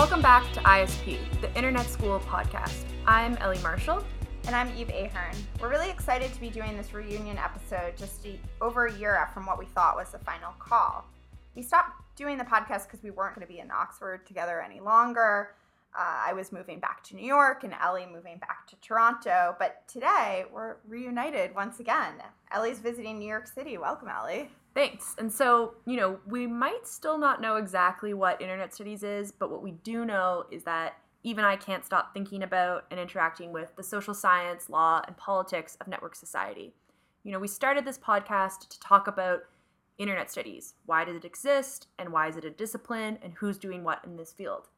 Welcome back to ISP, the Internet School podcast. I'm Ellie Marshall. And I'm Eve Ahern. We're really excited to be doing this reunion episode just over a year from what we thought was the final call. We stopped doing the podcast because we weren't going to be in Oxford together any longer. Uh, I was moving back to New York and Ellie moving back to Toronto. But today we're reunited once again. Ellie's visiting New York City. Welcome, Ellie. Thanks. And so, you know, we might still not know exactly what internet studies is, but what we do know is that even I can't stop thinking about and interacting with the social science, law, and politics of network society. You know, we started this podcast to talk about internet studies. Why does it exist, and why is it a discipline, and who's doing what in this field?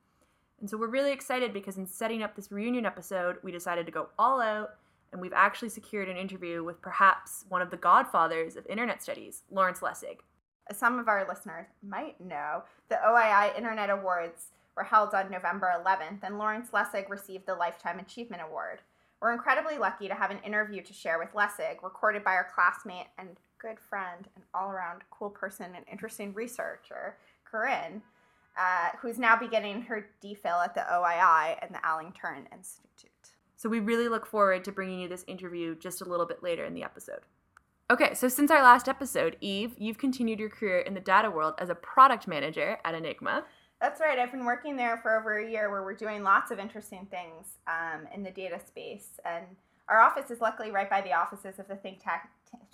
And so we're really excited because in setting up this reunion episode, we decided to go all out and we've actually secured an interview with perhaps one of the godfathers of internet studies, Lawrence Lessig. Some of our listeners might know, the OII Internet Awards were held on November 11th, and Lawrence Lessig received the Lifetime Achievement Award. We're incredibly lucky to have an interview to share with Lessig, recorded by our classmate and good friend and all around cool person and interesting researcher, Corinne, uh, who's now beginning her DPhil at the OII and the Turing Institute. So we really look forward to bringing you this interview just a little bit later in the episode. Okay, so since our last episode, Eve, you've continued your career in the data world as a product manager at Enigma. That's right. I've been working there for over a year where we're doing lots of interesting things um, in the data space. And our office is luckily right by the offices of the think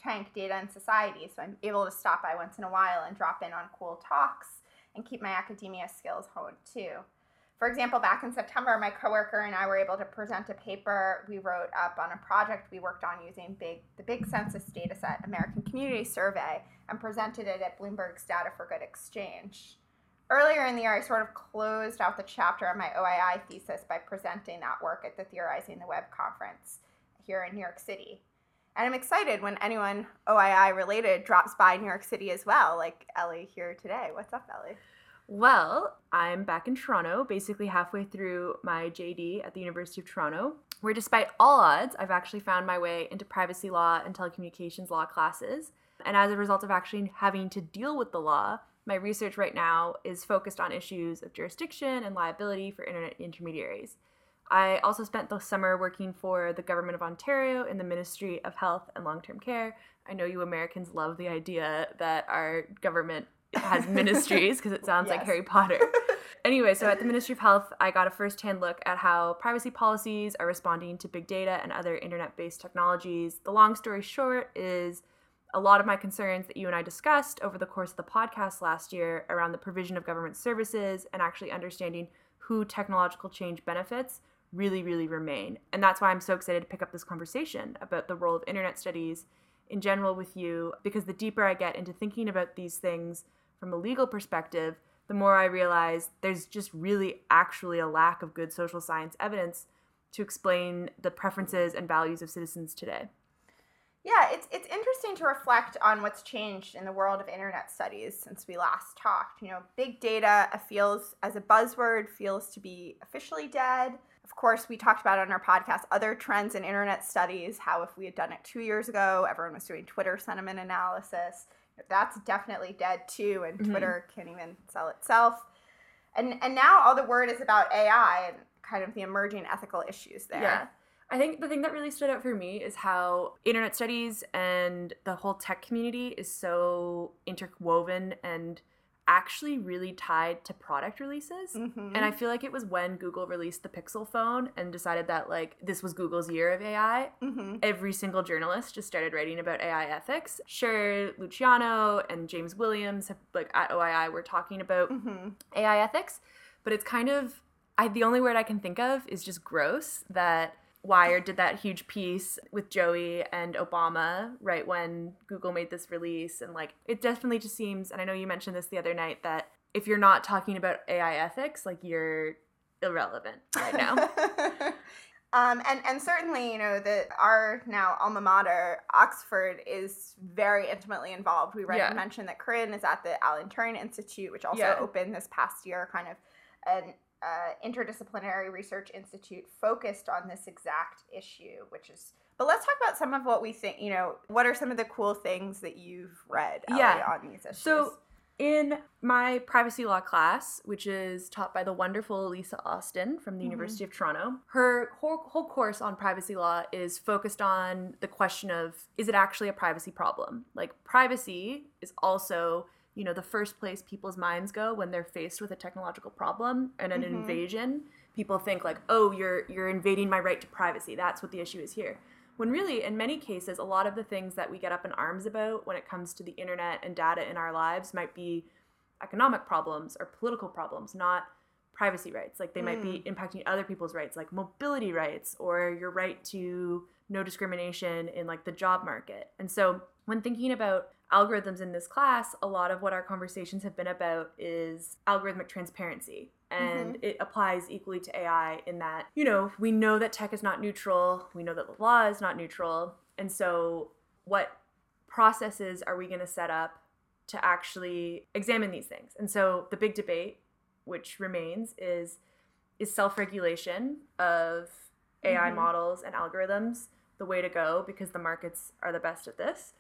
tank Data and Society. So I'm able to stop by once in a while and drop in on cool talks and keep my academia skills honed too. For example, back in September, my coworker and I were able to present a paper we wrote up on a project we worked on using big, the big census dataset, American Community Survey, and presented it at Bloomberg's Data for Good Exchange. Earlier in the year, I sort of closed out the chapter of my OII thesis by presenting that work at the Theorizing the Web conference here in New York City. And I'm excited when anyone OII related drops by New York City as well, like Ellie here today. What's up, Ellie? Well, I'm back in Toronto, basically halfway through my JD at the University of Toronto, where despite all odds, I've actually found my way into privacy law and telecommunications law classes. And as a result of actually having to deal with the law, my research right now is focused on issues of jurisdiction and liability for internet intermediaries. I also spent the summer working for the Government of Ontario in the Ministry of Health and Long Term Care. I know you Americans love the idea that our government has ministries because it sounds yes. like Harry Potter. anyway, so at the Ministry of Health, I got a first-hand look at how privacy policies are responding to big data and other internet-based technologies. The long story short is a lot of my concerns that you and I discussed over the course of the podcast last year around the provision of government services and actually understanding who technological change benefits really, really remain. And that's why I'm so excited to pick up this conversation about the role of internet studies in general with you, because the deeper I get into thinking about these things, from a legal perspective, the more I realize there's just really actually a lack of good social science evidence to explain the preferences and values of citizens today. Yeah, it's it's interesting to reflect on what's changed in the world of internet studies since we last talked. You know, big data feels as a buzzword feels to be officially dead. Of course, we talked about on our podcast other trends in internet studies, how if we had done it 2 years ago, everyone was doing Twitter sentiment analysis that's definitely dead too, and mm-hmm. Twitter can't even sell itself. And and now all the word is about AI and kind of the emerging ethical issues there. Yeah. I think the thing that really stood out for me is how internet studies and the whole tech community is so interwoven and actually really tied to product releases. Mm-hmm. And I feel like it was when Google released the Pixel phone and decided that like this was Google's year of AI. Mm-hmm. Every single journalist just started writing about AI ethics. Sure, Luciano and James Williams have like at OII were talking about mm-hmm. AI ethics, but it's kind of I the only word I can think of is just gross that Wired did that huge piece with Joi and Obama right when Google made this release. And like, it definitely just seems, and I know you mentioned this the other night, that if you're not talking about AI ethics, like you're irrelevant right now. um, and, and certainly, you know, that our now alma mater, Oxford, is very intimately involved. We yeah. mentioned that Corinne is at the Alan Turing Institute, which also yeah. opened this past year, kind of an uh, interdisciplinary research institute focused on this exact issue, which is. But let's talk about some of what we think. You know, what are some of the cool things that you've read yeah. on these issues? So in my privacy law class, which is taught by the wonderful Lisa Austin from the Mhm. University of Toronto, her whole, whole course on privacy law is focused on the question of is it actually a privacy problem? Like, privacy is also you know the first place people's minds go when they're faced with a technological problem and an Mhm. invasion people think like oh you're you're invading my right to privacy. That's what the issue is here. When really in many cases a lot of the things that we get up in arms about when it comes to the internet and data in our lives might be economic problems or political problems not privacy rights. Like they might be impacting other people's rights like mobility rights or your right to no discrimination in like the job market. And so when thinking about algorithms in this class a lot of what our conversations have been about is algorithmic transparency. And it applies equally to ai in that you know we know that tech is not neutral. We know that the law is not neutral. And so what processes are we going to set up to actually examine these things? And so the big debate which remains is is self-regulation of ai Mhm. models and algorithms the way to go? Because the markets are the best at this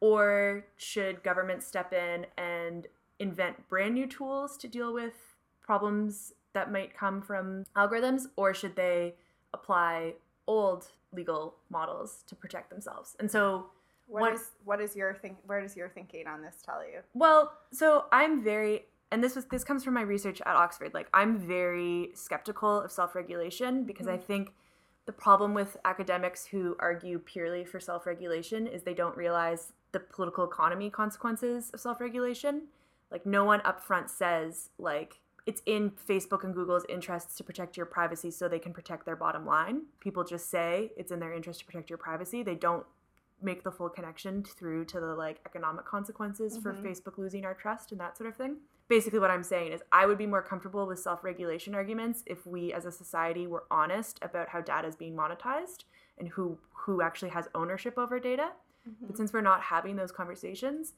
or should government step in and invent brand new tools to deal with problems that might come from algorithms or should they apply old legal models to protect themselves and so What What- is what is your think? Where does your thinking on this tell you? Well, so I'm very and this was this comes from my research at Oxford. Like I'm very skeptical of self-regulation because I mm-hmm. think the problem with academics who argue purely for self-regulation is they don't realize the political economy consequences of self-regulation. Like no one upfront says like it's in Facebook and Google's interests to protect your privacy so they can protect their bottom line. People just say it's in their interest to protect your privacy. They don't make the full connection through to the like economic consequences for Mhm. Facebook losing our trust and that sort of thing. Basically, what I'm saying is, I would be more comfortable with self regulation arguments if we as a society were honest about how data is being monetized and who, who actually has ownership over data. Mm-hmm. But since we're not having those conversations,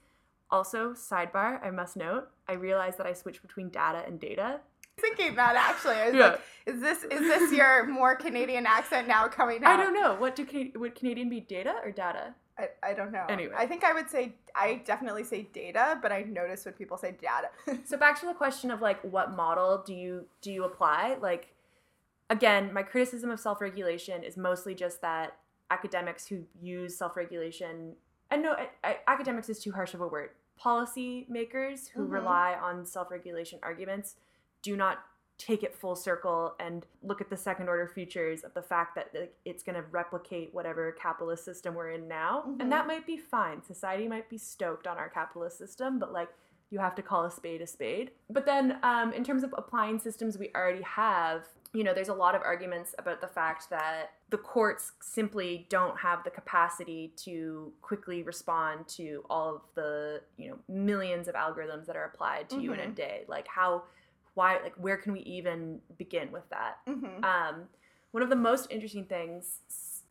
also, sidebar, I must note, I realized that I switched between data and data. Thinking that actually, I was Yeah. like, is this is this your more Canadian accent now coming out? I don't know. What do would Canadian be data or data? I, I don't know. Anyway. I think I would say I definitely say data, but I notice when people say data. So back to the question of like what model do you do you apply? Like again, my criticism of self-regulation is mostly just that academics who use self-regulation and no I, I, academics is too harsh of a word. Policy makers who Mhm. rely on self-regulation arguments do not take it full circle and look at the second order features of the fact that like, it's going to replicate whatever capitalist system we're in now Mhm. and that might be fine society might be stoked on our capitalist system but like you have to call a spade a spade but then um, in terms of applying systems we already have you know there's a lot of arguments about the fact that the courts simply don't have the capacity to quickly respond to all of the you know millions of algorithms that are applied to you in a Mhm. day. Like how why like where can we even begin with that? Hmm um, one of the most interesting things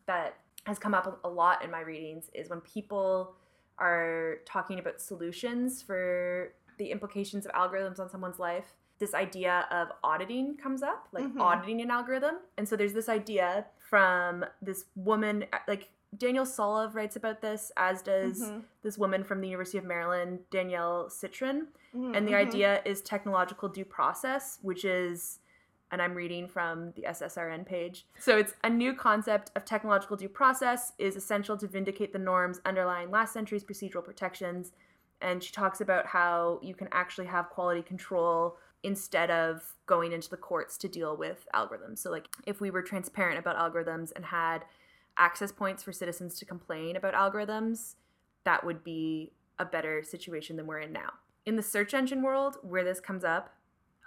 that has come up a lot in my readings is when people are talking about solutions for the implications of algorithms on someone's life this idea of auditing comes up like Mhm. auditing an algorithm and so there's this idea from this woman uh, like daniel solove writes about this as does Mhm. this woman from the university of maryland danielle citron Mhm, and the mhm. idea is technological due process, which is, and I'm reading from the SSRN page. So it's a new concept of technological due process is essential to vindicate the norms underlying last century's procedural protections. And she talks about how you can actually have quality control instead of going into the courts to deal with algorithms. So, like, if we were transparent about algorithms and had access points for citizens to complain about algorithms, that would be a better situation than we're in now in the search engine world where this comes up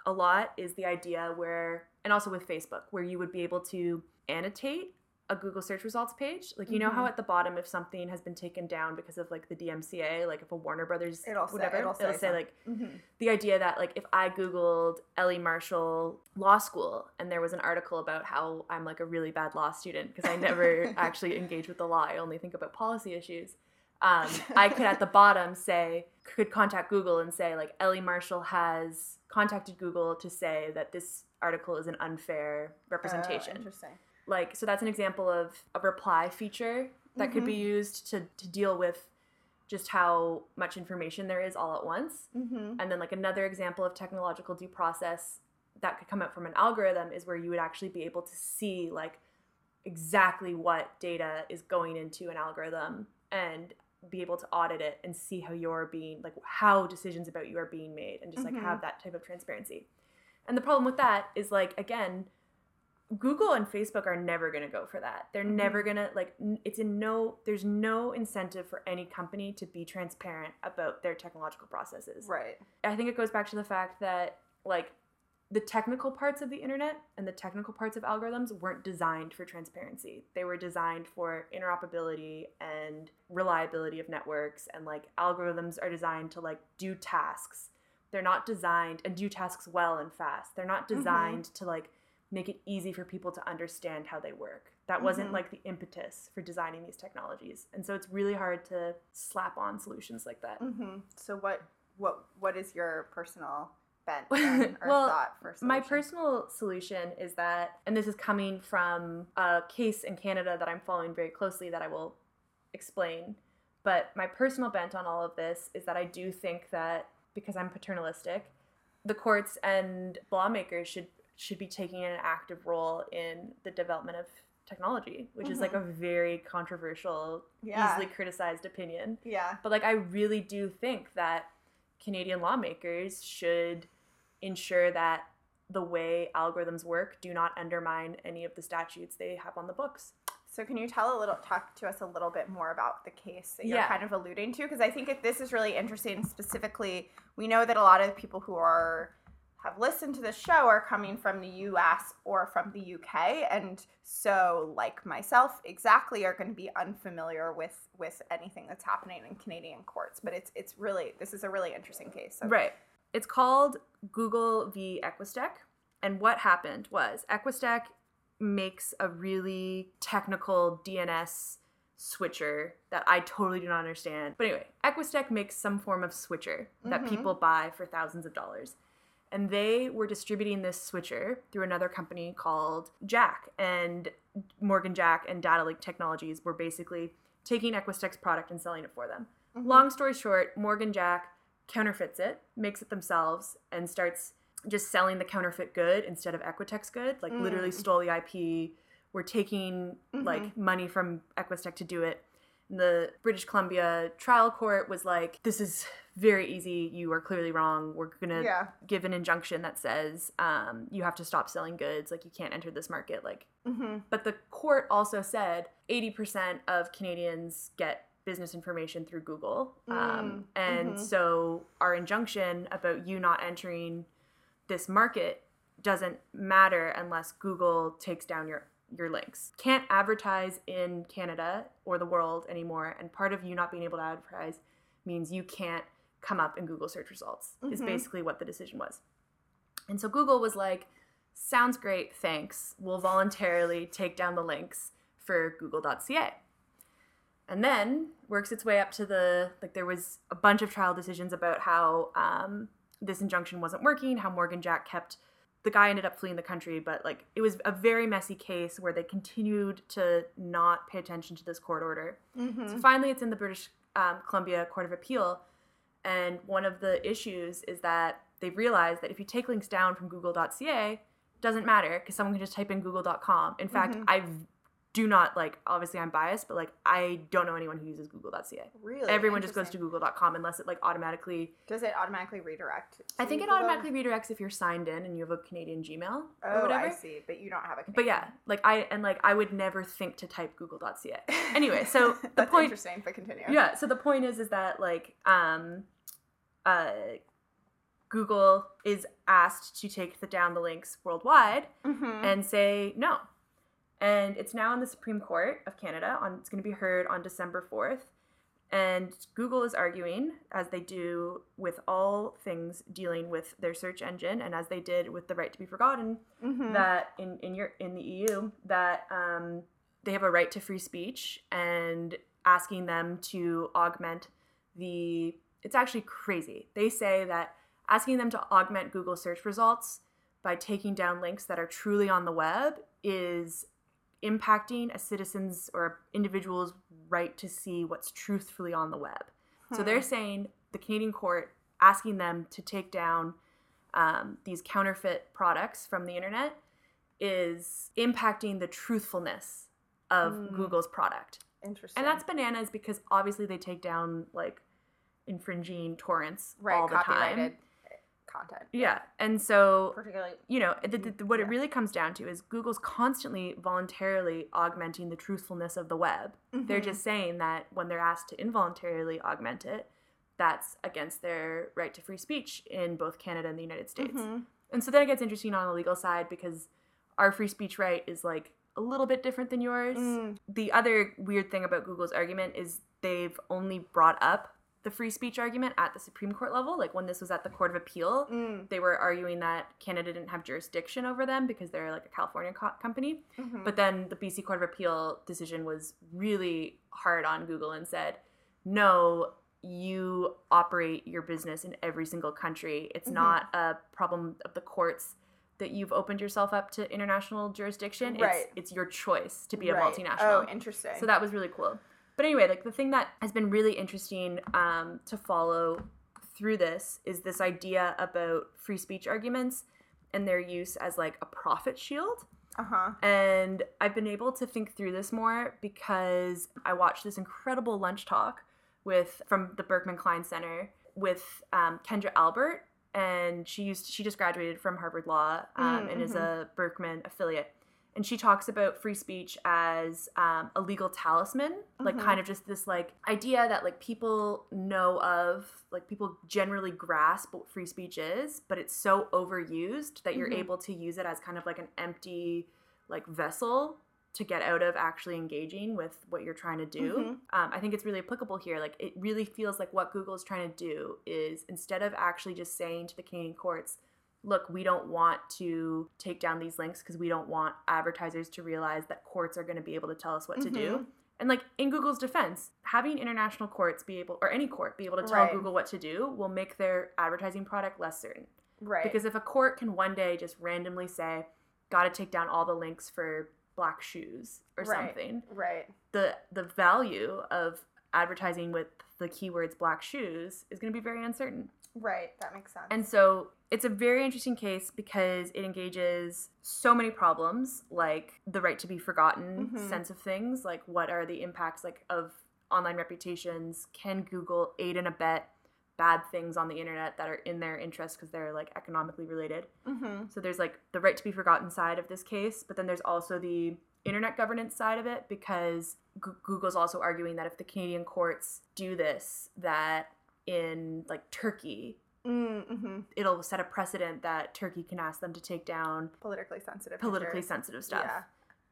a lot is the idea where and also with facebook where you would be able to annotate a google search results page like you know how Mhm. at the bottom if something has been taken down because of like the dmca like if a warner brothers It'll say- whatever it'll say some- like Mhm. the idea that like if I googled Ellie Marshall law school and there was an article about how I'm like a really bad law student because I never actually engage with the law, I only think about policy issues. Um, I could at the bottom say could contact Google and say like Ellie Marshall has contacted Google to say that this article is an unfair Oh, representation interesting. Like so that's an example of a reply feature that could be Mhm. used to, to deal with just how much information there is all at once. Mm-hmm. And then, like, another example of technological due process that could come out from an algorithm is where you would actually be able to see, like, exactly what data is going into an algorithm and be able to audit it and see how you're being, like, how decisions about you are being made and just, like, Mhm. have that type of transparency. And the problem with that is, like, again, Google and Facebook are never going to go for that. They're Mhm. never going to like it's in no there's no incentive for any company to be transparent about their technological processes. Right. I think it goes back to the fact that like the technical parts of the internet and the technical parts of algorithms weren't designed for transparency. They were designed for interoperability and reliability of networks and like algorithms are designed to like do tasks. They're not designed and do tasks well and fast. They're not Mhm. designed to like make it easy for people to understand how they work. That wasn't Mhm. like the impetus for designing these technologies. And so it's really hard to slap on solutions like that. Mm-hmm. So what what what is your personal bent then, or Well, thought for My personal solution is that, and this is coming from a case in Canada that I'm following very closely that I will explain. But my personal bent on all of this is that I do think that because I'm paternalistic, the courts and lawmakers should should be taking an active role in the development of technology, which is like a mm-hmm. very controversial, Yeah. easily criticized opinion. Yeah. But like I really do think that Canadian lawmakers should ensure that the way algorithms work do not undermine any of the statutes they have on the books. So can you tell a little talk to us a little bit more about the case that you're Yeah. kind of alluding to because I think it, this is really interesting specifically we know that a lot of people who are have listened to the show are coming from the US or from the UK and so like myself exactly are going to be unfamiliar with with anything that's happening in Canadian courts but it's it's really this is a really interesting case. So Right. It's called Google v. Equustek. And what happened was Equustek makes a really technical DNS switcher that I totally do not understand. But anyway, Equustek makes some form of switcher that Mhm. people buy for thousands of dollars. And they were distributing this switcher through another company called Jack. And Morgan Jack and Datalink Technologies were basically taking Equustek's product and selling it for them. Mhm. Long story short, Morgan Jack counterfeits it, makes it themselves, and starts just selling the counterfeit good instead of Equustek's good. Like literally Mm. stole the IP. We're taking like money from Equistec to do it. And the British Columbia trial court was like, "This is very easy. You are clearly wrong. We're gonna Yeah. give an injunction that says um, you have to stop selling goods. Like you can't enter this market. Like Mhm. but the court also said 80% of Canadians get business information through Google. Um, Mm, and mhm. so our injunction about you not entering this market doesn't matter unless Google takes down your your links. Can't advertise in Canada or the world anymore and part of you not being able to advertise means you can't come up in Google search results. Is Mhm. basically what the decision was. And so Google was like sounds great, thanks. We'll voluntarily take down the links for google.ca. And then works its way up to the like there was a bunch of trial decisions about how um, this injunction wasn't working, how Morgan Jack kept the guy ended up fleeing the country, but like it was a very messy case where they continued to not pay attention to this court order. Mhm. So finally, it's in the British um, Columbia Court of Appeal, and one of the issues is that they've realized that if you take links down from Google.ca, it doesn't matter because someone can just type in Google.com. In fact, Mhm. I do not like. Obviously, I'm biased, but like I don't know anyone who uses Google.ca. Really? Everyone just goes to Google.com unless it like automatically. Does it automatically redirect? I think it automatically redirects if you're signed in and you have a Canadian Gmail or Oh, whatever. I see. But you don't have a. But yeah, like I and like I would never think to type Google.ca. Anyway, so the That's point interesting. But continue. yeah so the point is is that like um uh google is asked to take the, down the links worldwide Mm-hmm. and say no and it's now in the supreme court of canada on it's going to be heard on december 4th and google is arguing as they do with all things dealing with their search engine and as they did with the right to be forgotten mm-hmm. that in in your in the EU that um, they have a right to free speech and asking them to augment the it's actually crazy. They say that asking them to augment Google search results by taking down links that are truly on the web is impacting a citizen's or individual's right to see what's truthfully on the web. So they're saying the Canadian court asking them to take down um, these counterfeit products from the internet is impacting the truthfulness of Mm. Google's product. Interesting. And that's bananas because obviously they take down like infringing torrents right. all the copyrighted time. content, Yeah. And so particularly. you know, the, the, what Yeah. it really comes down to is Google's constantly voluntarily augmenting the truthfulness of the web. They're Mhm. just saying that when they're asked to involuntarily augment it, that's against their right to free speech in both Canada and the United States. Mhm. And so then it gets interesting on the legal side because our free speech right is like a little bit different than yours. Mm. The other weird thing about Google's argument is they've only brought up the free speech argument at the Supreme Court level. Like when this was at the Court of Appeal, Mm. they were arguing that Canada didn't have jurisdiction over them because they're like a California co- company. Mhm. But then the BC Court of Appeal decision was really hard on Google and said, no, you operate your business in every single country. It's Mhm. not a problem of the courts that you've opened yourself up to international jurisdiction. Right. It's, it's your choice to be a Right. multinational. Oh, interesting. So that was really cool. But anyway, like the thing that has been really interesting um, to follow through this is this idea about free speech arguments and their use as like a profit shield. Uh huh. And I've been able to think through this more because I watched this incredible lunch talk with from the Berkman Klein Center with um, Kendra Albert, and she used she just graduated from Harvard Law um, Mm, and is mhm. a Berkman affiliate. And she talks about free speech as um, a legal talisman, like Mhm. kind of just this like idea that like people know of, like people generally grasp what free speech is, but it's so overused that you're Mhm. able to use it as kind of like an empty like vessel to get out of actually engaging with what you're trying to do. Mhm. Um, I think it's really applicable here. Like it really feels like what Google is trying to do is instead of actually just saying to the Canadian courts, look, we don't want to take down these links because we don't want advertisers to realize that courts are going to be able to tell us what to do. Mhm. And like in Google's defense, having international courts be able, or any court be able to tell Right. Google what to do will make their advertising product less certain. Right. Because if a court can one day just randomly say, got to take down all the links for black shoes or Right. something, right. the the value of advertising with the keywords black shoes is going to be very uncertain. Right. That makes sense. And so it's a very interesting case because it engages so many problems like the right to be forgotten Mhm. sense of things, like what are the impacts like of online reputations? Can Google aid and abet bad things on the internet that are in their interest because they're like economically related? mm-hmm. So there's like the right to be forgotten side of this case, but then there's also the internet governance side of it because Google's also arguing that if the Canadian courts do this, that in like Turkey, Mm-hmm. it'll set a precedent that Turkey can ask them to take down Politically sensitive. politically pictures. sensitive stuff. Yeah.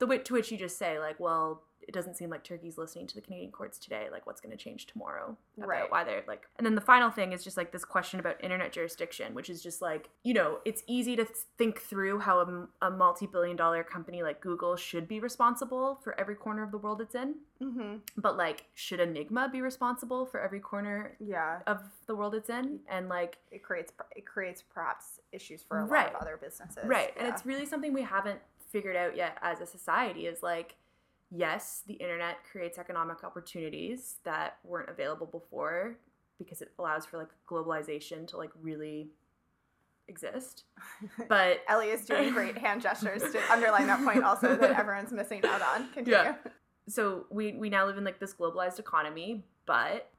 The way to which you just say like, well, it doesn't seem like Turkey's listening to the Canadian courts today. Like, what's going to change tomorrow? Right. Why they're like, and then the final thing is just like this question about internet jurisdiction, which is just like, you know, it's easy to think through how a, a multi-billion-dollar company like Google should be responsible for every corner of the world it's in, Mm-hmm. but like, should Enigma be responsible for every corner Yeah. of the world it's in? And like, It creates it creates perhaps issues for a lot of other businesses. Right. And it's really something we haven't figured out yet as a society is like, yes, the internet creates economic opportunities that weren't available before because it allows for like globalization to like really exist. But Ellie is doing great hand gestures to underline that point also that everyone's missing out on. Continue. Yeah. so we we now live in like this globalized economy, but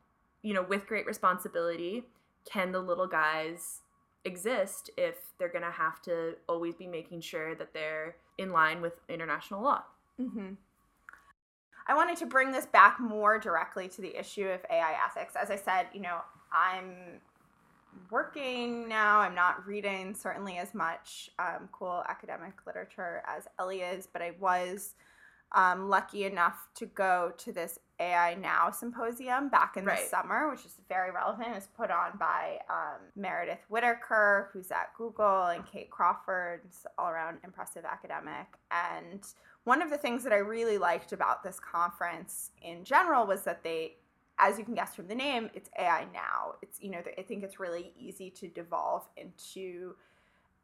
you know, with great responsibility, can the little guys exist if they're going to have to always be making sure that they're in line with international law? hmm I wanted to bring this back more directly to the issue of AI ethics. As I said, you know, I'm working now. I'm not reading certainly as much um, cool academic literature as Ellie is, but I was um, lucky enough to go to this AI Now symposium back in Right. the summer, which is very relevant. It was put on by um, Meredith Whittaker, who's at Google, and Kate Crawford, all around impressive academic. And one of the things that I really liked about this conference in general was that they, as you can guess from the name, it's AI now. It's, you know, I think it's really easy to devolve into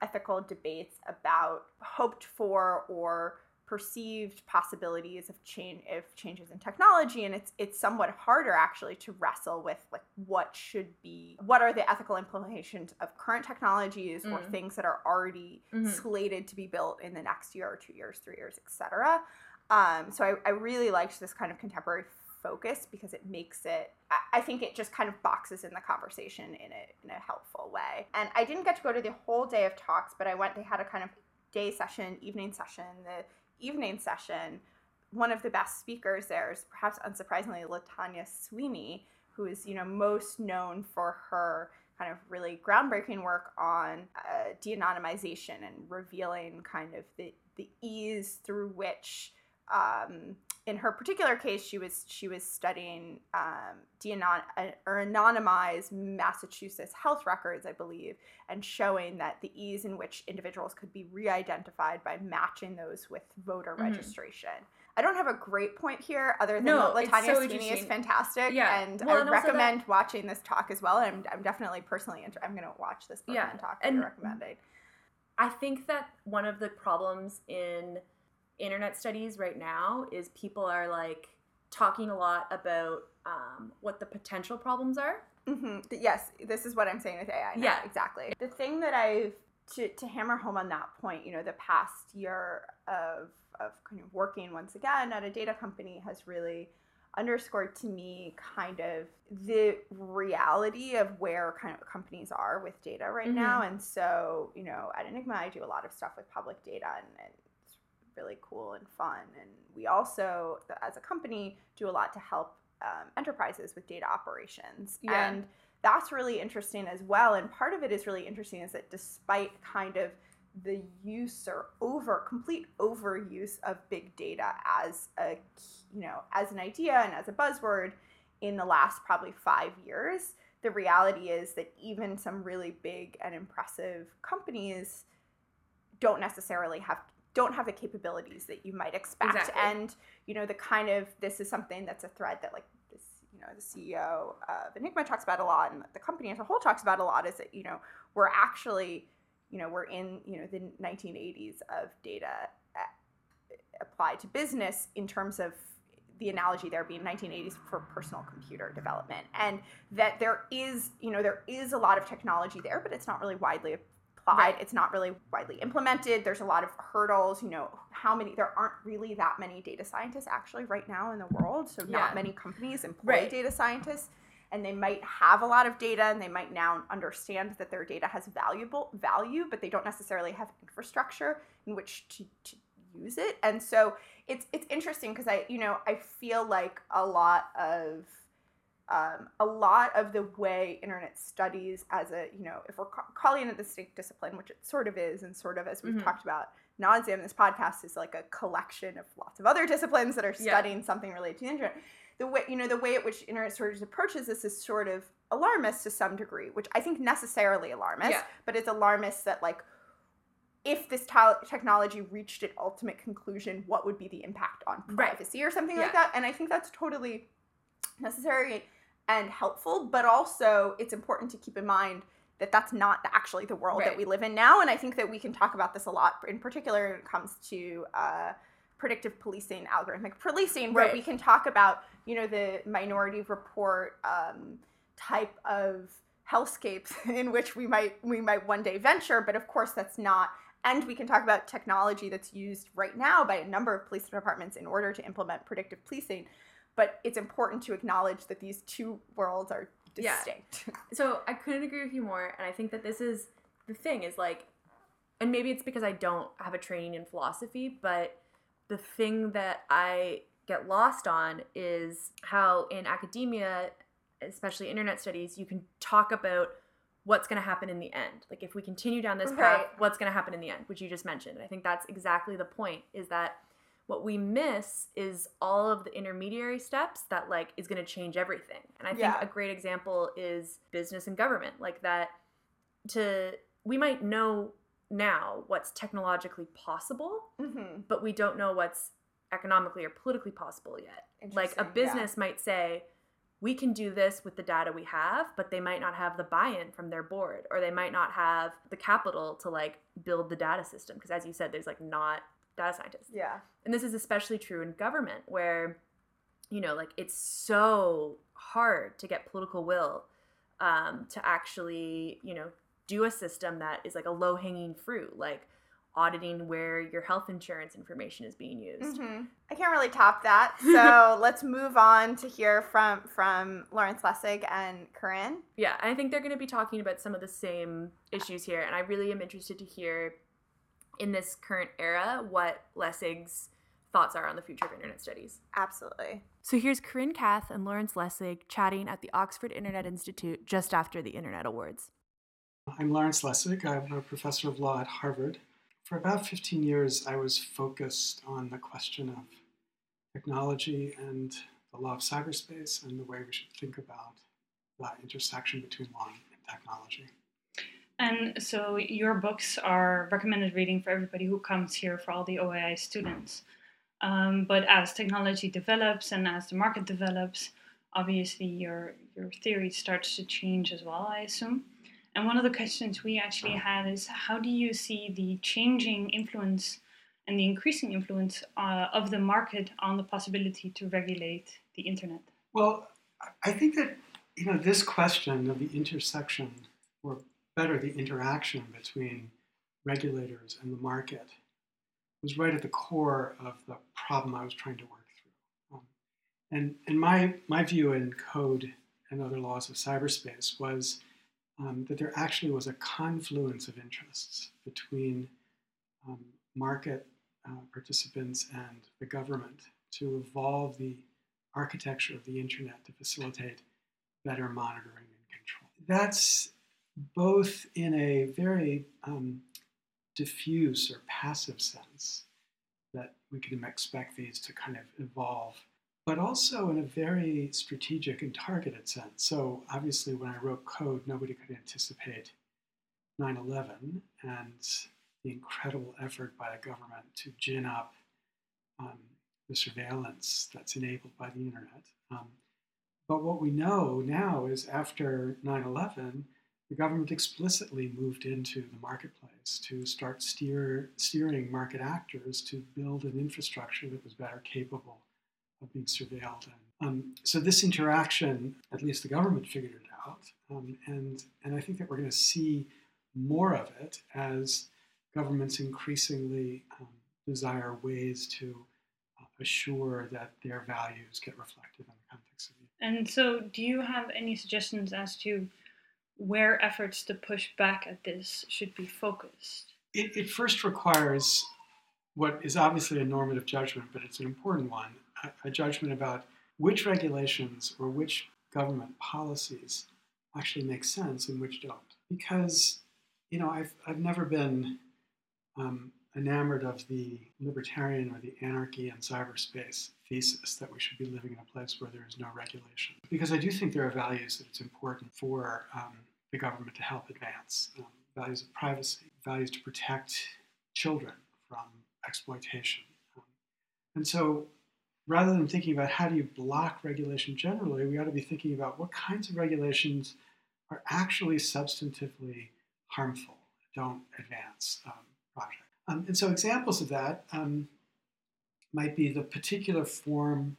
ethical debates about hoped for or perceived possibilities of change of changes in technology and it's it's somewhat harder actually to wrestle with like what should be what are the ethical implications of current technologies mm. or things that are already mm-hmm. slated to be built in the next year or two years three years etc um, so I, I really liked this kind of contemporary focus because it makes it I think it just kind of boxes in the conversation in a in a helpful way. And I didn't get to go to the whole day of talks, but I went they had a kind of day session, evening session. The evening session, one of the best speakers there is perhaps unsurprisingly Latanya Sweeney, who is, you know, most known for her kind of really groundbreaking work on uh, de-anonymization and revealing kind of the, the ease through which um, in her particular case, she was she was studying um, de-anon- uh, or anonymized Massachusetts health records, I believe, and showing that the ease in which individuals could be re-identified by matching those with voter mm-hmm. registration. I don't have a great point here, other than no, Latanya so Sweeney is fantastic, yeah. and well, I and recommend that, watching this talk as well. I'm, I'm definitely personally inter- I'm going to watch this yeah, talk and you're recommending. I think that one of the problems in internet studies right now is people are like talking a lot about um, what the potential problems are. Mm-hmm. Yes, this is what I'm saying with AI. Now. Yeah, exactly. The thing that I've to, to hammer home on that point, you know, the past year of of kind of working once again at a data company has really underscored to me kind of the reality of where kind of companies are with data right mm-hmm. now. And so, you know, at Enigma, I do a lot of stuff with public data, and, and really cool and fun. And we also, as a company, do a lot to help um, enterprises with data operations. Yeah. And that's really interesting as well. And part of it is really interesting is that despite kind of the use or over complete overuse of big data as a you know as an idea and as a buzzword in the last probably five years the reality is that even some really big and impressive companies don't necessarily have don't have the capabilities that you might expect exactly. and you know the kind of this is something that's a thread that like this you know the ceo of enigma talks about a lot and the company as a whole talks about a lot is that you know we're actually you know we're in you know the 1980s of data uh, applied to business in terms of the analogy there being 1980s for personal computer development and that there is you know there is a lot of technology there but it's not really widely applied. Right. It's not really widely implemented. There's a lot of hurdles. You know, how many? There aren't really that many data scientists actually right now in the world. So yeah. not many companies employ right. data scientists, and they might have a lot of data, and they might now understand that their data has valuable value, but they don't necessarily have infrastructure in which to, to use it. And so it's it's interesting because I you know I feel like a lot of um, a lot of the way internet studies as a you know if we're ca- calling it a distinct discipline which it sort of is and sort of as we've mm-hmm. talked about nauseam this podcast is like a collection of lots of other disciplines that are studying yeah. something related to the internet the way you know the way at which internet studies approaches this is sort of alarmist to some degree which i think necessarily alarmist yeah. but it's alarmist that like if this technology reached its ultimate conclusion what would be the impact on privacy right. or something yeah. like that and i think that's totally necessary and helpful, but also it's important to keep in mind that that's not actually the world right. that we live in now. And I think that we can talk about this a lot, in particular when it comes to uh, predictive policing, algorithmic policing, where right. we can talk about, you know, the minority report um, type of hellscapes in which we might we might one day venture. But of course, that's not. And we can talk about technology that's used right now by a number of police departments in order to implement predictive policing but it's important to acknowledge that these two worlds are distinct. Yeah. So I couldn't agree with you more, and I think that this is the thing is like, and maybe it's because I don't have a training in philosophy, but the thing that I get lost on is how in academia, especially internet studies, you can talk about what's going to happen in the end. Like if we continue down this path, what's going to happen in the end, which you just mentioned. I think that's exactly the point is that what we miss is all of the intermediary steps that like is going to change everything and i think yeah. a great example is business and government like that to we might know now what's technologically possible mm-hmm. but we don't know what's economically or politically possible yet like a business yeah. might say we can do this with the data we have but they might not have the buy-in from their board or they might not have the capital to like build the data system because as you said there's like not data scientists. Yeah. And this is especially true in government where, you know, like it's so hard to get political will um, to actually, you know, do a system that is like a low hanging fruit, like auditing where your health insurance information is being used. Mm-hmm. I can't really top that. So let's move on to hear from from Lawrence Lessig and Corinne. Yeah, I think they're going to be talking about some of the same issues here, and I really am interested to hear in this current era what Lessig's thoughts are on the future of internet studies. Absolutely. So here's Corinne Cath and Lawrence Lessig chatting at the Oxford Internet Institute just after the Internet Awards. I'm Lawrence Lessig. I'm a professor of law at Harvard. For about 15 years, I was focused on the question of technology and the law of cyberspace and the way we should think about the intersection between law and technology. And so your books are recommended reading for everybody who comes here for all the OII students. Um, but as technology develops and as the market develops, obviously your your theory starts to change as well, I assume. And one of the questions we actually had is how do you see the changing influence and the increasing influence uh, of the market on the possibility to regulate the internet? Well, I think that you know this question of the intersection, or better, the interaction between regulators and the market, was right at the core of the problem I was trying to work through. Um, and and my my view in code and other laws of cyberspace was um, that there actually was a confluence of interests between um, market uh, participants and the government to evolve the architecture of the internet to facilitate better monitoring and control. That's both in a very um, diffuse or passive sense that we can expect these to kind of evolve but also in a very strategic and targeted sense. So, obviously, when I wrote code, nobody could anticipate 9 11 and the incredible effort by the government to gin up um, the surveillance that's enabled by the internet. Um, but what we know now is after 9 11, the government explicitly moved into the marketplace to start steer, steering market actors to build an infrastructure that was better capable of being surveilled. And, um, so this interaction, at least the government figured it out, um, and and I think that we're going to see more of it as governments increasingly um, desire ways to uh, assure that their values get reflected in the context of the. And so, do you have any suggestions as to where efforts to push back at this should be focused? It, it first requires what is obviously a normative judgment, but it's an important one a judgment about which regulations or which government policies actually make sense and which don't. Because, you know, I've, I've never been um, enamored of the libertarian or the anarchy in cyberspace thesis that we should be living in a place where there is no regulation. Because I do think there are values that it's important for um, the government to help advance um, values of privacy, values to protect children from exploitation. Um, and so rather than thinking about how do you block regulation generally, we ought to be thinking about what kinds of regulations are actually substantively harmful, don't advance um, project. Um, and so examples of that um, might be the particular form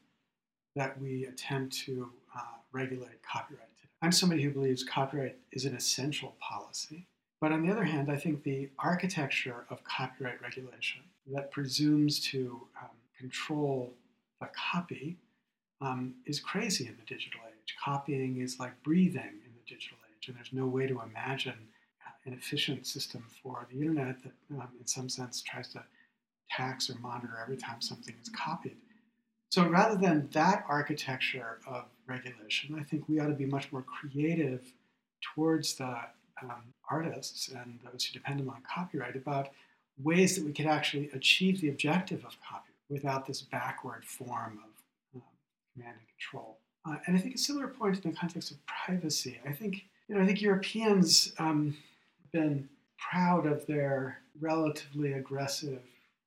that we attempt to uh, regulate copyright. I'm somebody who believes copyright is an essential policy. But on the other hand, I think the architecture of copyright regulation that presumes to um, control a copy um, is crazy in the digital age. Copying is like breathing in the digital age, and there's no way to imagine an efficient system for the internet that, um, in some sense, tries to tax or monitor every time something is copied. So rather than that architecture of regulation, I think we ought to be much more creative towards the um, artists and those who depend on copyright about ways that we could actually achieve the objective of copyright without this backward form of um, command and control. Uh, and I think a similar point in the context of privacy. I think you know I think Europeans um, have been proud of their relatively aggressive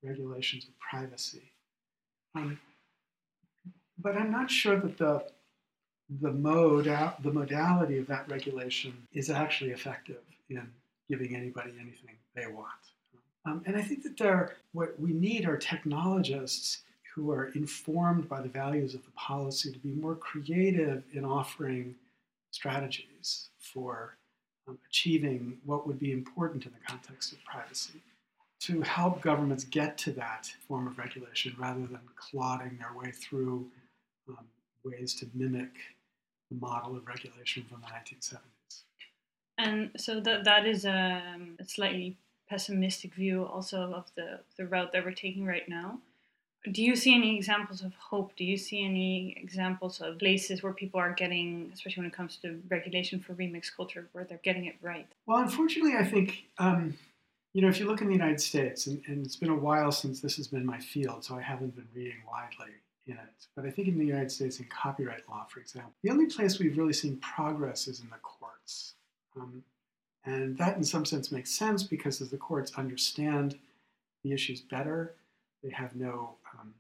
regulations of privacy, um, but I'm not sure that the the mode the modality of that regulation is actually effective in giving anybody anything they want. Um, and I think that there, what we need are technologists who are informed by the values of the policy to be more creative in offering strategies for um, achieving what would be important in the context of privacy to help governments get to that form of regulation rather than clotting their way through um, ways to mimic model of regulation from the 1970s. And so that that is a, um, a slightly pessimistic view also of the, the route that we're taking right now. Do you see any examples of hope? Do you see any examples of places where people are getting, especially when it comes to regulation for remix culture, where they're getting it right? Well, unfortunately, I think, um, you know, if you look in the United States, and, and it's been a while since this has been my field, so I haven't been reading widely But I think in the United States, in copyright law, for example, the only place we've really seen progress is in the courts. Um, and that, in some sense, makes sense because as the courts understand the issues better, they have no um,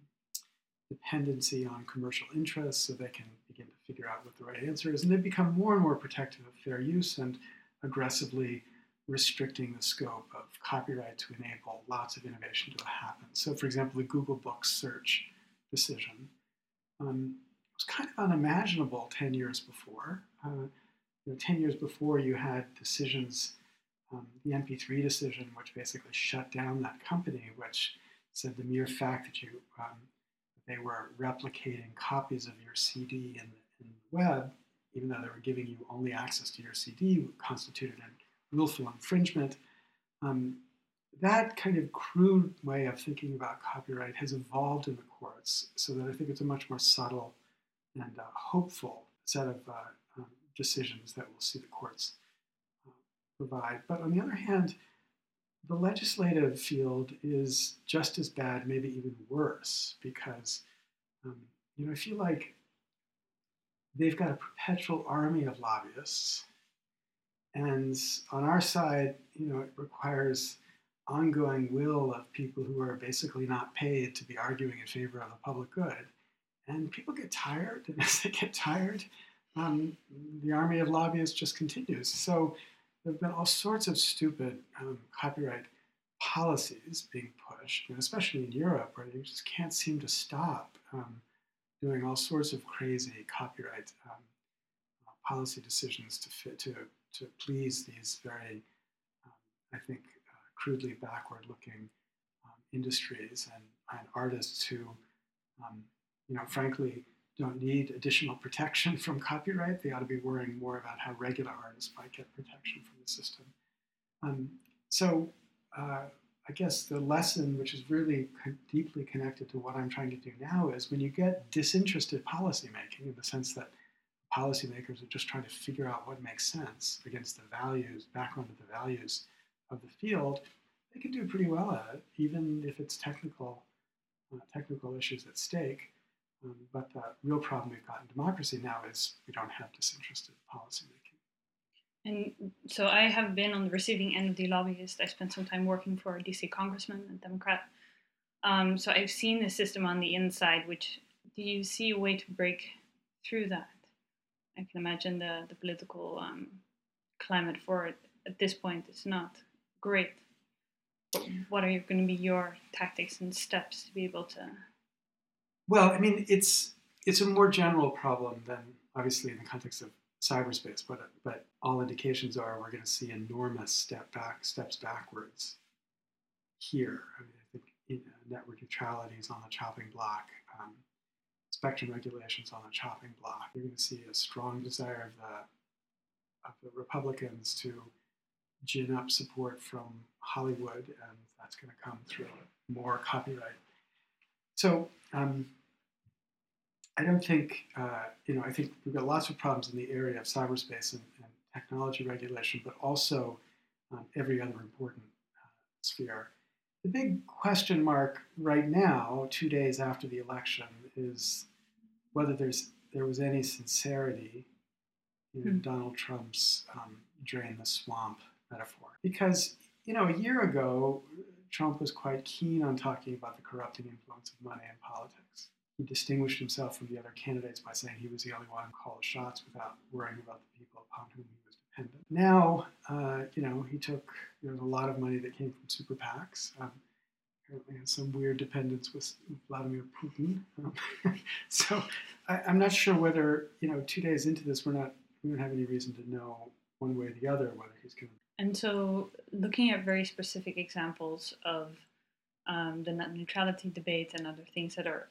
dependency on commercial interests, so they can begin to figure out what the right answer is. And they become more and more protective of fair use and aggressively restricting the scope of copyright to enable lots of innovation to happen. So, for example, the Google Books search decision um, was kind of unimaginable 10 years before. Uh, you know, 10 years before, you had decisions, um, the MP3 decision, which basically shut down that company, which said the mere fact that you um, they were replicating copies of your CD in the, in the web, even though they were giving you only access to your CD, constituted a willful infringement. Um, that kind of crude way of thinking about copyright has evolved in the courts so that I think it's a much more subtle and uh, hopeful set of uh, um, decisions that we'll see the courts uh, provide. But on the other hand, the legislative field is just as bad, maybe even worse, because um, you know I feel like they've got a perpetual army of lobbyists, and on our side, you know, it requires ongoing will of people who are basically not paid to be arguing in favor of the public good. And people get tired, and as they get tired, um, the army of lobbyists just continues. So there have been all sorts of stupid um, copyright policies being pushed, and especially in Europe, where they just can't seem to stop um, doing all sorts of crazy copyright um, policy decisions to fit to to please these very, um, I think, crudely backward-looking um, industries and, and, artists who, um, you know, frankly, don't need additional protection from copyright. They ought to be worrying more about how regular artists might get protection from the system. Um, so uh, I guess the lesson, which is really deeply connected to what I'm trying to do now, is when you get disinterested policymaking in the sense that policymakers are just trying to figure out what makes sense against the values, background of the values of the field, they can do pretty well at it, even if it's technical, uh, technical issues at stake. Um, but the real problem we've got in democracy now is we don't have disinterested policymaking. And so I have been on the receiving end of the lobbyist. I spent some time working for a DC congressman, a Democrat. Um, so I've seen the system on the inside. Which do you see a way to break through that? I can imagine the the political um, climate for it at this point is not great. But what are you going to be your tactics and steps to be able to? Well, I mean, it's it's a more general problem than obviously in the context of cyberspace, but but all indications are we're going to see enormous step back steps backwards here. I mean, I think you know, network neutrality is on the chopping block. Um, spectrum regulations on the chopping block. You're going to see a strong desire of the of the Republicans to gin up support from Hollywood, and that's going to come through more copyright. So um, I don't think, uh, you know, I think we've got lots of problems in the area of cyberspace and, and technology regulation, but also um, every other important uh, sphere. The big question mark right now, two days after the election, is whether there's there was any sincerity in mm. Donald Trump's um, drain the swamp metaphor. Because, you know, a year ago, Trump was quite keen on talking about the corrupting influence of money in politics. He distinguished himself from the other candidates by saying he was the only one who called shots without worrying about the people upon whom he was dependent. Now, uh, you know, he took a lot of money that came from super PACs. Um, apparently has some weird dependence with Vladimir Putin. Um, so I, am not sure whether you know two days into this we're not we don't have any reason to know one way or the other whether he's going to. And so, looking at very specific examples of um, the net neutrality debate and other things that are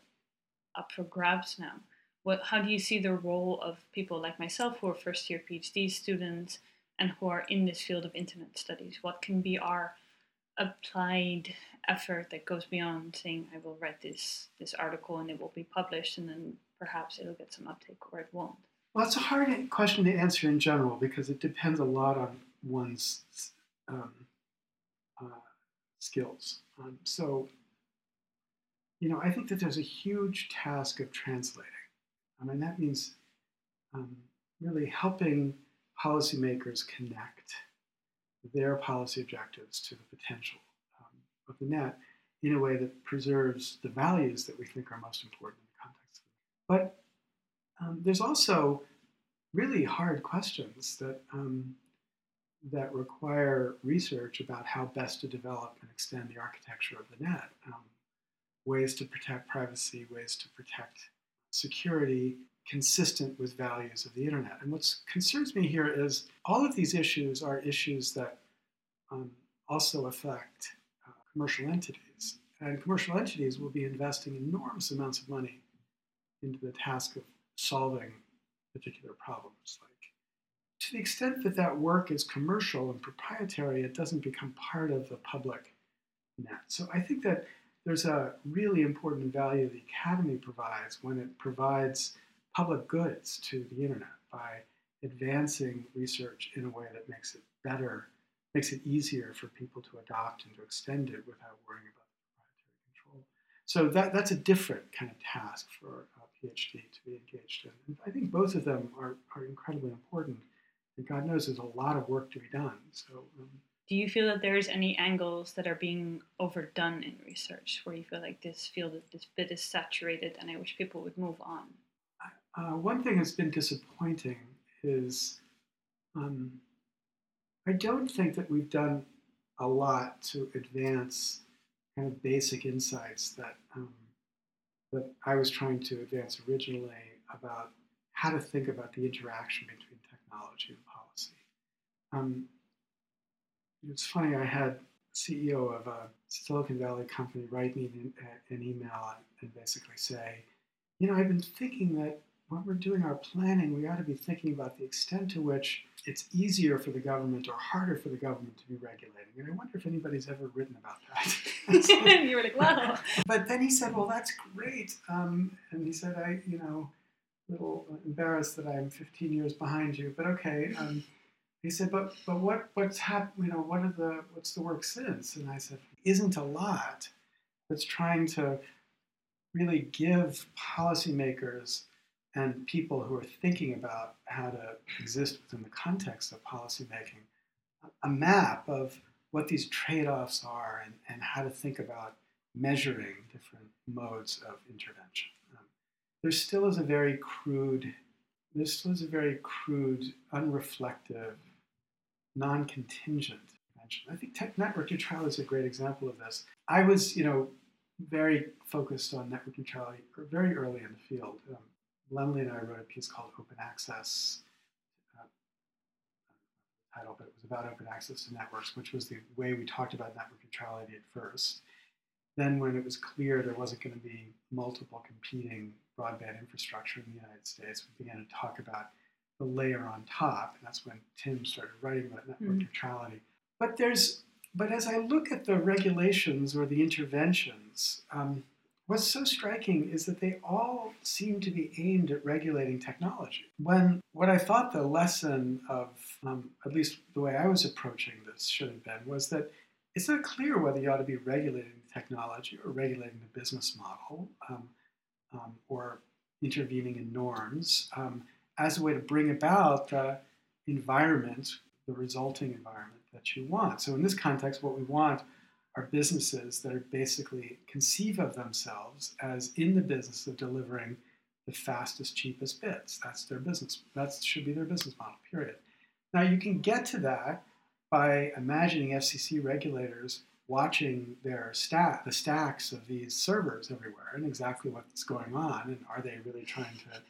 up for grabs now, what how do you see the role of people like myself who are first year PhD students and who are in this field of internet studies? What can be our applied effort that goes beyond saying I will write this this article and it will be published and then perhaps it'll get some uptake or it won't? Well, it's a hard question to answer in general because it depends a lot on one's um, uh, skills. Um, so, you know, I think that there's a huge task of translating. I mean, that means um, really helping policymakers connect their policy objectives to the potential um, of the net in a way that preserves the values that we think are most important in the context. of it. But um, there's also really hard questions that um, that require research about how best to develop and extend the architecture of the net, um, ways to protect privacy, ways to protect security, consistent with values of the internet. And what concerns me here is all of these issues are issues that um, also affect uh, commercial entities. And commercial entities will be investing enormous amounts of money into the task of solving particular problems. Like, to the extent that that work is commercial and proprietary, it doesn't become part of the public net. So I think that there's a really important value the academy provides when it provides public goods to the internet by advancing research in a way that makes it better, makes it easier for people to adopt and to extend it without worrying about proprietary control. So that, that's a different kind of task for a PhD to be engaged in. And I think both of them are, are incredibly important. And God knows there's a lot of work to be done. So um, do you feel that there's any angles that are being overdone in research where you feel like this field this bit is saturated and i wish people would move on uh, one thing that's been disappointing is um, I don't think that we've done a lot to advance kind of basic insights that um, that I was trying to advance originally about how to think about the interaction between technology and. Um, it's funny, I had CEO of a Silicon Valley company write me an, an email and basically say, you know, I've been thinking that when we're doing our planning, we ought to be thinking about the extent to which it's easier for the government or harder for the government to be regulating. And I wonder if anybody's ever written about that. you were like, wow. But then he said, well, that's great. Um, and he said, I, you know, a little embarrassed that I'm 15 years behind you, but okay. Um, he said, but but what what's happened? You know, what are the what's the work since? And I said, isn't a lot. That's trying to really give policymakers and people who are thinking about how to exist within the context of policymaking a map of what these trade-offs are and, and how to think about measuring different modes of intervention. Um, there still is a very crude, there still is a very crude, unreflective, non-contingent intervention. I think tech network neutrality is a great example of this. I was, you know, very focused on network neutrality very early in the field. Um, Lemley and I wrote a piece called Open Access, uh, title, but it was about open access to networks, which was the way we talked about network neutrality at first. Then, when it was clear there wasn't going to be multiple competing broadband infrastructure in the United States, we began to talk about the layer on top, and that's when Tim started writing about network mm-hmm. neutrality. But there's, but as I look at the regulations or the interventions, um, What's so striking is that they all seem to be aimed at regulating technology. When what I thought the lesson of, um, at least the way I was approaching this should have been, was that it's not clear whether you ought to be regulating technology or regulating the business model um, um, or intervening in norms um, as a way to bring about the environment, the resulting environment that you want. So in this context, what we want are businesses that are basically conceive of themselves as in the business of delivering the fastest, cheapest bits. That's their business. That should be their business model, period. Now, you can get to that by imagining FCC regulators watching their stack, the stacks of these servers everywhere, and exactly what's going on, and are they really trying to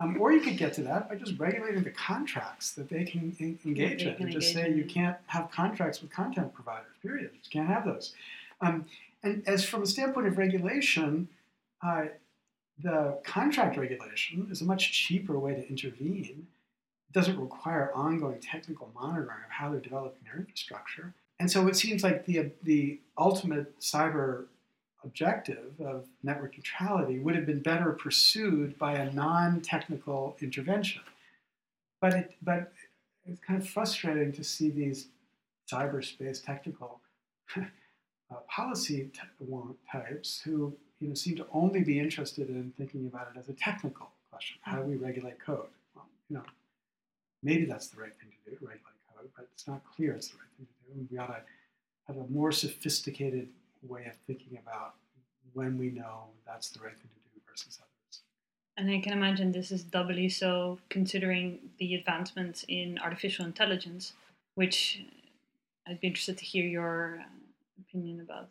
um, or you could get to that by just regulating the contracts that they can in, engage they in. can just engage say in. you can't have contracts with content providers, period. You can't have those. Um, and as from a standpoint of regulation, uh, the contract regulation is a much cheaper way to intervene. It doesn't require ongoing technical monitoring of how they're developing their infrastructure. And so it seems like the, the ultimate cyber objective of network neutrality would have been better pursued by a non-technical intervention. But it, but it's kind of frustrating to see these cyberspace technical uh, policy types who you know seem to only be interested in thinking about it as a technical question. How do we regulate code? Well, you know, maybe that's the right thing to do regulate code, but it's not clear it's the right thing to do. We ought to have a more sophisticated way of thinking about when we know that's the right thing to do versus others. And I can imagine this is doubly so considering the advancements in artificial intelligence, which I'd be interested to hear your uh, opinion about.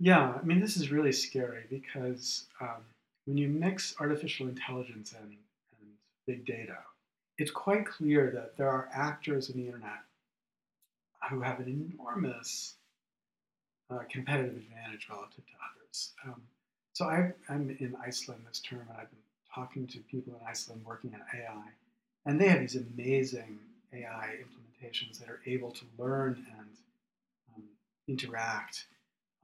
Yeah, I mean, this is really scary because um, when you mix artificial intelligence and, and big data, it's quite clear that there are actors in the internet who have an enormous uh, competitive advantage relative to others. Um, so I, am in Iceland this term, and I've been talking to people in Iceland working on AI, and they have these amazing AI implementations that are able to learn and um, interact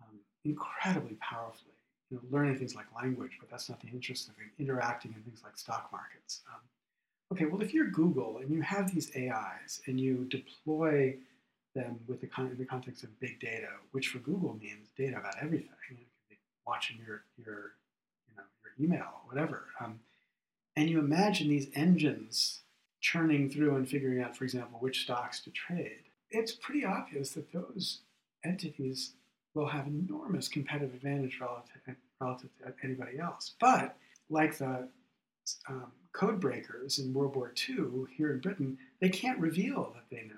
um, incredibly powerfully. You know, learning things like language, but that's not the interesting thing. Interacting in things like stock markets. Um, okay, well, if you're Google and you have these AIs and you deploy them with the, con- the context of big data, which for Google means data about everything. You know, watching your your you know your email, whatever. Um, and you imagine these engines churning through and figuring out, for example, which stocks to trade. It's pretty obvious that those entities will have enormous competitive advantage relative, relative to anybody else. But like the um, code breakers in World War II here in Britain, they can't reveal that they know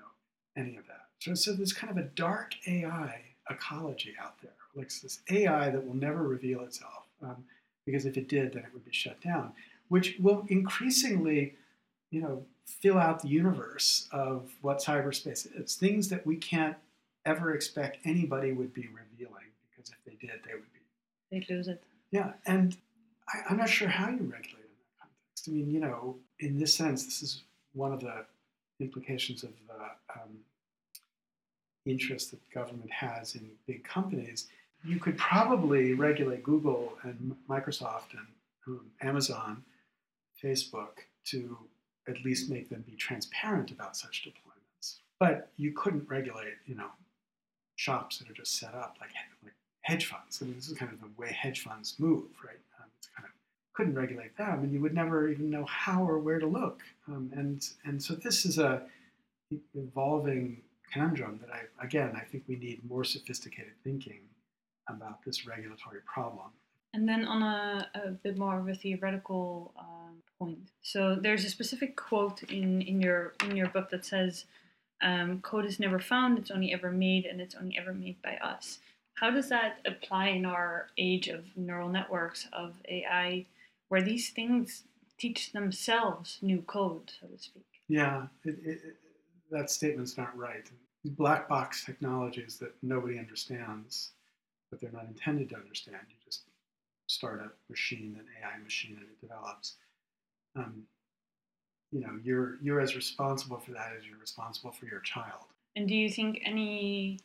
any of that. So, so there's kind of a dark AI ecology out there, like this AI that will never reveal itself, um, because if it did, then it would be shut down, which will increasingly, you know, fill out the universe of what cyberspace is. Things that we can't ever expect anybody would be revealing, because if they did, they would be. They'd lose it. Yeah, and I, I'm not sure how you regulate in that context. I mean, you know, in this sense, this is one of the implications of the um, interest that government has in big companies, you could probably regulate Google and Microsoft and um, Amazon, Facebook to at least make them be transparent about such deployments. But you couldn't regulate, you know, shops that are just set up like, like hedge funds. I mean, this is kind of the way hedge funds move, right? Um, it's kind of couldn't regulate them, and you would never even know how or where to look. Um, and and so this is a evolving conundrum that I, again, I think we need more sophisticated thinking about this regulatory problem. And then on a, a bit more of a theoretical um, point. So there's a specific quote in, in your in your book that says, um, "Code is never found; it's only ever made, and it's only ever made by us." How does that apply in our age of neural networks of AI, where these things teach themselves new code, so to speak? Yeah, it, it, that statement's not right. Black box technologies that nobody understands, but they're not intended to understand. You just start a machine, an AI machine, and it develops. Um, you know, you're you're as responsible for that as you're responsible for your child. And do you think any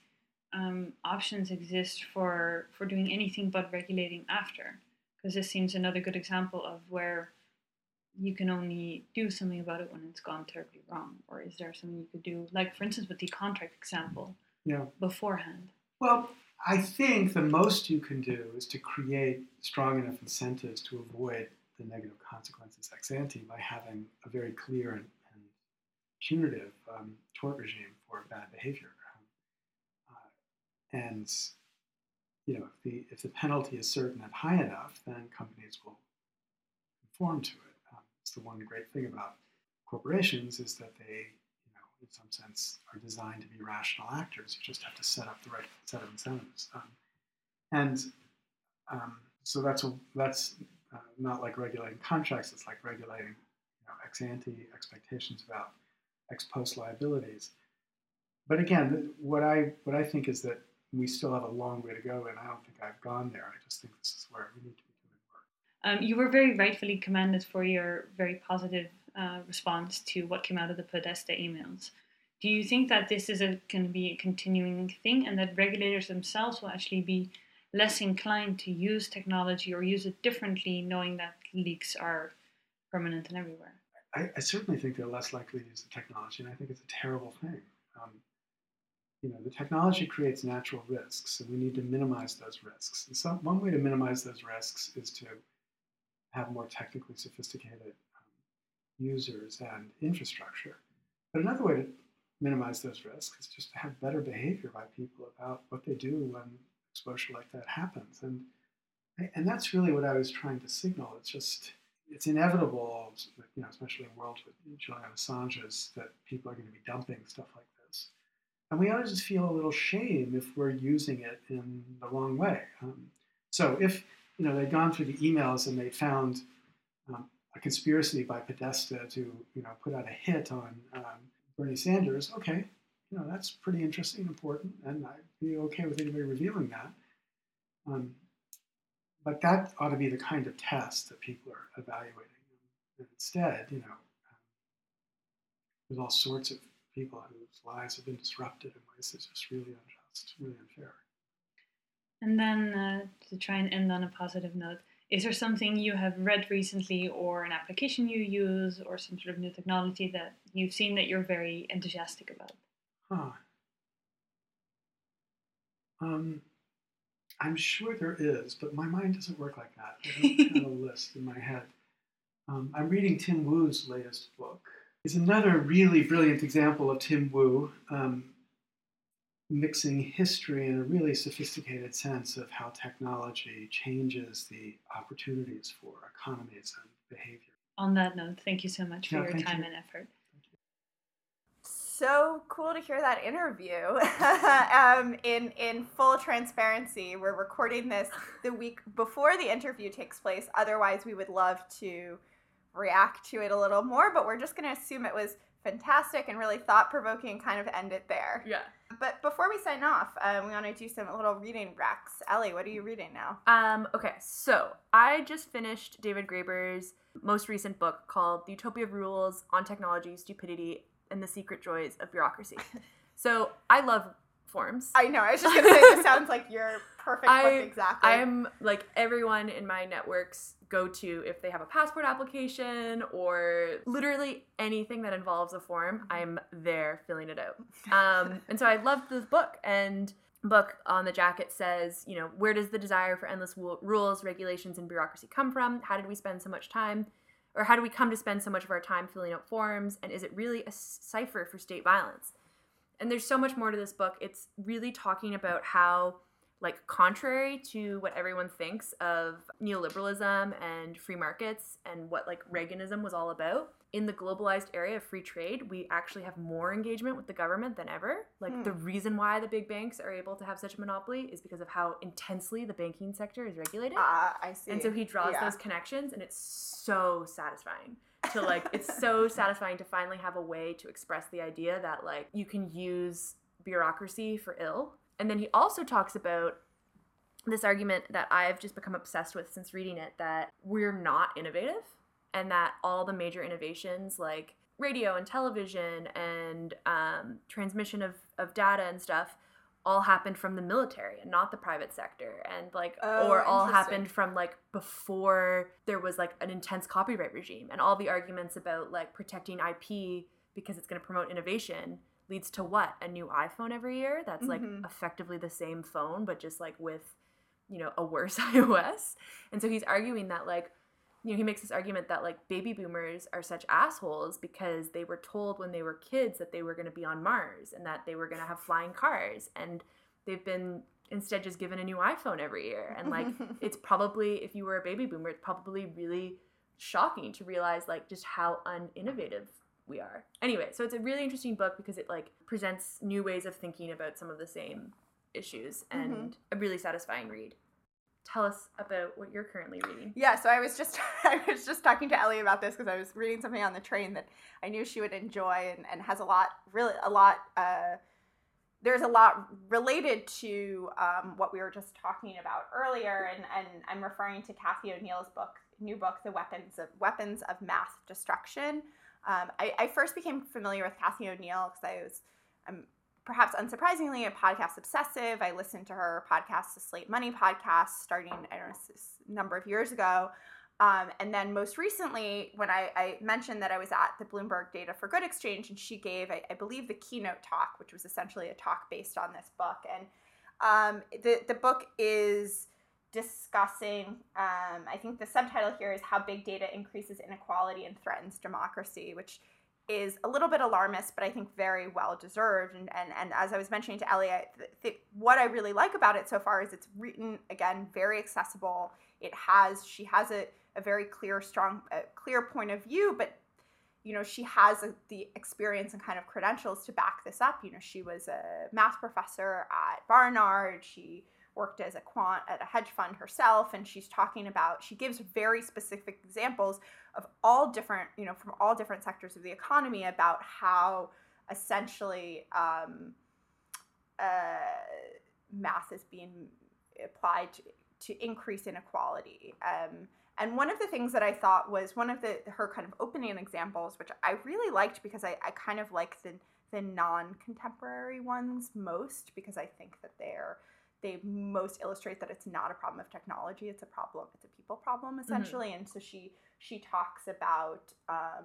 um, options exist for for doing anything but regulating after? Because this seems another good example of where you can only do something about it when it's gone terribly wrong? Or is there something you could do, like for instance with the contract example, yeah. beforehand? Well, I think the most you can do is to create strong enough incentives to avoid the negative consequences ex ante by having a very clear and, and punitive um, tort regime for bad behavior. Um, uh, and you know, if the if the penalty is certain and high enough, then companies will conform to it. The one great thing about corporations is that they, you know, in some sense, are designed to be rational actors. You just have to set up the right set of incentives. Um, and um, so that's a, that's uh, not like regulating contracts. It's like regulating you know, ex ante expectations about ex post liabilities. But again, what I what I think is that we still have a long way to go, and I don't think I've gone there. I just think this is where we need to. Um, you were very rightfully commended for your very positive uh, response to what came out of the Podesta emails. Do you think that this is going to be a continuing thing, and that regulators themselves will actually be less inclined to use technology or use it differently, knowing that leaks are permanent and everywhere? I, I certainly think they're less likely to use the technology, and I think it's a terrible thing. Um, you know, the technology creates natural risks, and we need to minimize those risks. And one way to minimize those risks is to have more technically sophisticated um, users and infrastructure. But another way to minimize those risks is just to have better behavior by people about what they do when exposure like that happens. And and that's really what I was trying to signal. It's just it's inevitable, you know, especially in a world with Julian Assange's, that people are going to be dumping stuff like this. And we always just feel a little shame if we're using it in the wrong way. Um, so if you know they'd gone through the emails and they found um, a conspiracy by Podesta to you know put out a hit on um, Bernie Sanders, okay, you know that's pretty interesting, and important, and I'd be okay with anybody revealing that. Um, but that ought to be the kind of test that people are evaluating. And instead, you know, um, there's all sorts of people whose lives have been disrupted in ways that's just really unjust, really unfair. And then uh, to try and end on a positive note, is there something you have read recently or an application you use or some sort of new technology that you've seen that you're very enthusiastic about? Huh. Um, I'm sure there is, but my mind doesn't work like that. I don't have a list in my head. Um, I'm reading Tim Wu's latest book. It's another really brilliant example of Tim Wu um, mixing history and a really sophisticated sense of how technology changes the opportunities for economies and behavior. On that note, thank you so much for yeah, your time you. and effort so cool to hear that interview. um, in in full transparency, we're recording this the week before the interview takes place. Otherwise, we would love to react to it a little more, but we're just going to assume it was fantastic and really thought provoking and kind of end it there. Yeah. But before we sign off, um, we want to do some little reading recs. Ellie, what are you reading now? Um, okay, so I just finished David Graeber's most recent book called The Utopia of Rules on Technology, Stupidity, and the secret joys of bureaucracy. so I love forms. I know. I was just gonna say this sounds like your perfect I, book exactly. I'm like everyone in my networks go to if they have a passport application or literally anything that involves a form. Mm-hmm. I'm there filling it out. Um, and so I loved this book and book on the jacket says, you know, where does the desire for endless rules, regulations, and bureaucracy come from? How did we spend so much time or how do we come to spend so much of our time filling out forms? And is it really a cipher for state violence? And there's so much more to this book. It's really talking about how, like, contrary to what everyone thinks of neoliberalism and free markets and what, like, Reaganism was all about, in the globalized area of free trade, we actually have more engagement with the government than ever. Like hmm. the reason why the big banks are able to have such a monopoly is because of how intensely the banking sector is regulated. Ah, uh, I see. And so he draws yeah. those connections, and it's so satisfying to like. it's so satisfying to finally have a way to express the idea that like you can use bureaucracy for ill. And then he also talks about this argument that I've just become obsessed with since reading it that we're not innovative and that all the major innovations like radio and television and um, transmission of, of data and stuff all happened from the military and not the private sector and like oh, or all happened from like before there was like an intense copyright regime and all the arguments about like protecting IP because it's going to promote innovation leads to what? A new iPhone every year that's like mm-hmm. effectively the same phone but just like with you know a worse iOS? And so he's arguing that like you know, he makes this argument that like baby boomers are such assholes because they were told when they were kids that they were going to be on Mars and that they were going to have flying cars and they've been instead just given a new iPhone every year. And like it's probably if you were a baby boomer, it's probably really shocking to realize like just how uninnovative we are. Anyway, so it's a really interesting book because it like presents new ways of thinking about some of the same issues and Mhm. a really satisfying read. Tell us about what you're currently reading. Yeah, so I was just I was just talking to Ellie about this because I was reading something on the train that I knew she would enjoy and, and has a lot really a lot uh, there's a lot related to um, what we were just talking about earlier and, and I'm referring to Cathy O'Neil's book new book The Weapons of Weapons of Math Destruction. Um, I, I first became familiar with Cathy O'Neil because I was I'm perhaps unsurprisingly, a podcast obsessive. I listened to her podcast, the Slate Money podcast, starting, I don't know, a number of years ago. Um, and then most recently, when I, I mentioned that I was at the Bloomberg Data for Good Exchange, and she gave, I, I believe, the keynote talk, which was essentially a talk based on this book. And um, the, the book is discussing, um, I think the subtitle here is How Big Data Increases Inequality and Threatens Democracy, which is a little bit alarmist, but I think very well deserved. And and, and as I was mentioning to Ellie, th- th- what I really like about it so far is it's written again very accessible. It has she has a, a very clear, strong, uh, clear point of view, but you know she has a, the experience and kind of credentials to back this up. You know she was a math professor at Barnard. She worked as a quant at a hedge fund herself and she's talking about she gives very specific examples of all different you know from all different sectors of the economy about how essentially um, uh, math is being applied to, to increase inequality. Um, and one of the things that i thought was one of the her kind of opening examples which i really liked because i, I kind of like the the non-contemporary ones most because i think that they're they most illustrate that it's not a problem of technology it's a problem it's a people problem essentially and so she she talks about um,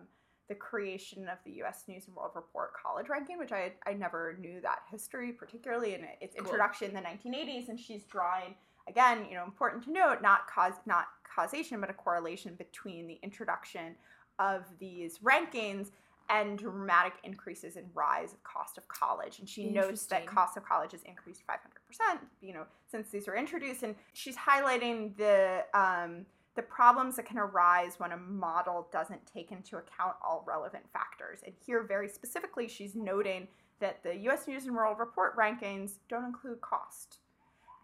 the creation of the U.S. News and World Report college ranking, which I I never knew that history particularly in its Cool. introduction in the 1980s, and she's drawing again, you know, important to note, not cause not causation, but a correlation between the introduction of these rankings and dramatic increases in rise of cost of college. And she notes that cost of college has increased 500%, you know, since these were introduced. And she's highlighting the um, the problems that can arise when a model doesn't take into account all relevant factors. And here, very specifically, she's noting that the US News and World Report rankings don't include cost.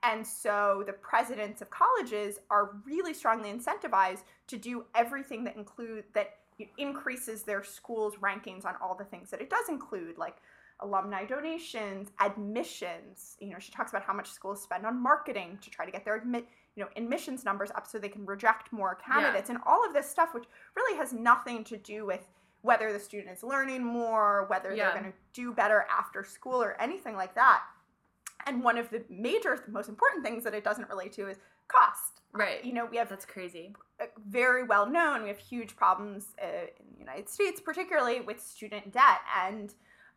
And so the presidents of colleges are really strongly incentivized to do everything that include that increases their school's rankings on all the things that it does include, like alumni donations, admissions. You know, she talks about how much schools spend on marketing to try to get their admit, you know, admissions numbers up so they can reject more candidates, and all of this stuff, which really has nothing to do with whether the student is learning more, whether Yeah. they're going to do better after school, or anything like that. And one of the major, most important things that it doesn't relate to is cost. Right. You know, we have That's crazy. Very well known. We have huge problems uh, in the United States, particularly with student debt, and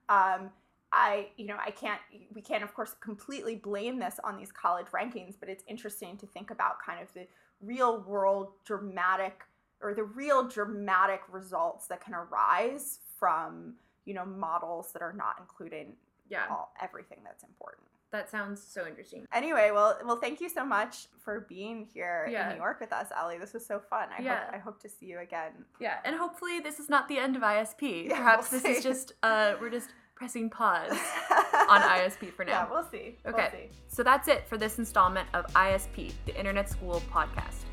um, I, you know, I can't. We can't, of course, completely blame this on these college rankings, but it's interesting to think about kind of the real world dramatic or the real dramatic results that can arise from you know models that are not including Yeah. all everything that's important. That sounds so interesting. Anyway, well, well, thank you so much for being here Yeah. in New York with us, Ali. This was so fun. I Yeah. hope I hope to see you again. Yeah, and hopefully this is not the end of ISP. Yeah, Perhaps we'll this is just uh we're just pressing pause on ISP for now. Yeah, we'll see. We'll Okay. see. So that's it for this installment of ISP, the Internet School podcast.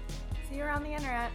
See you around the internet.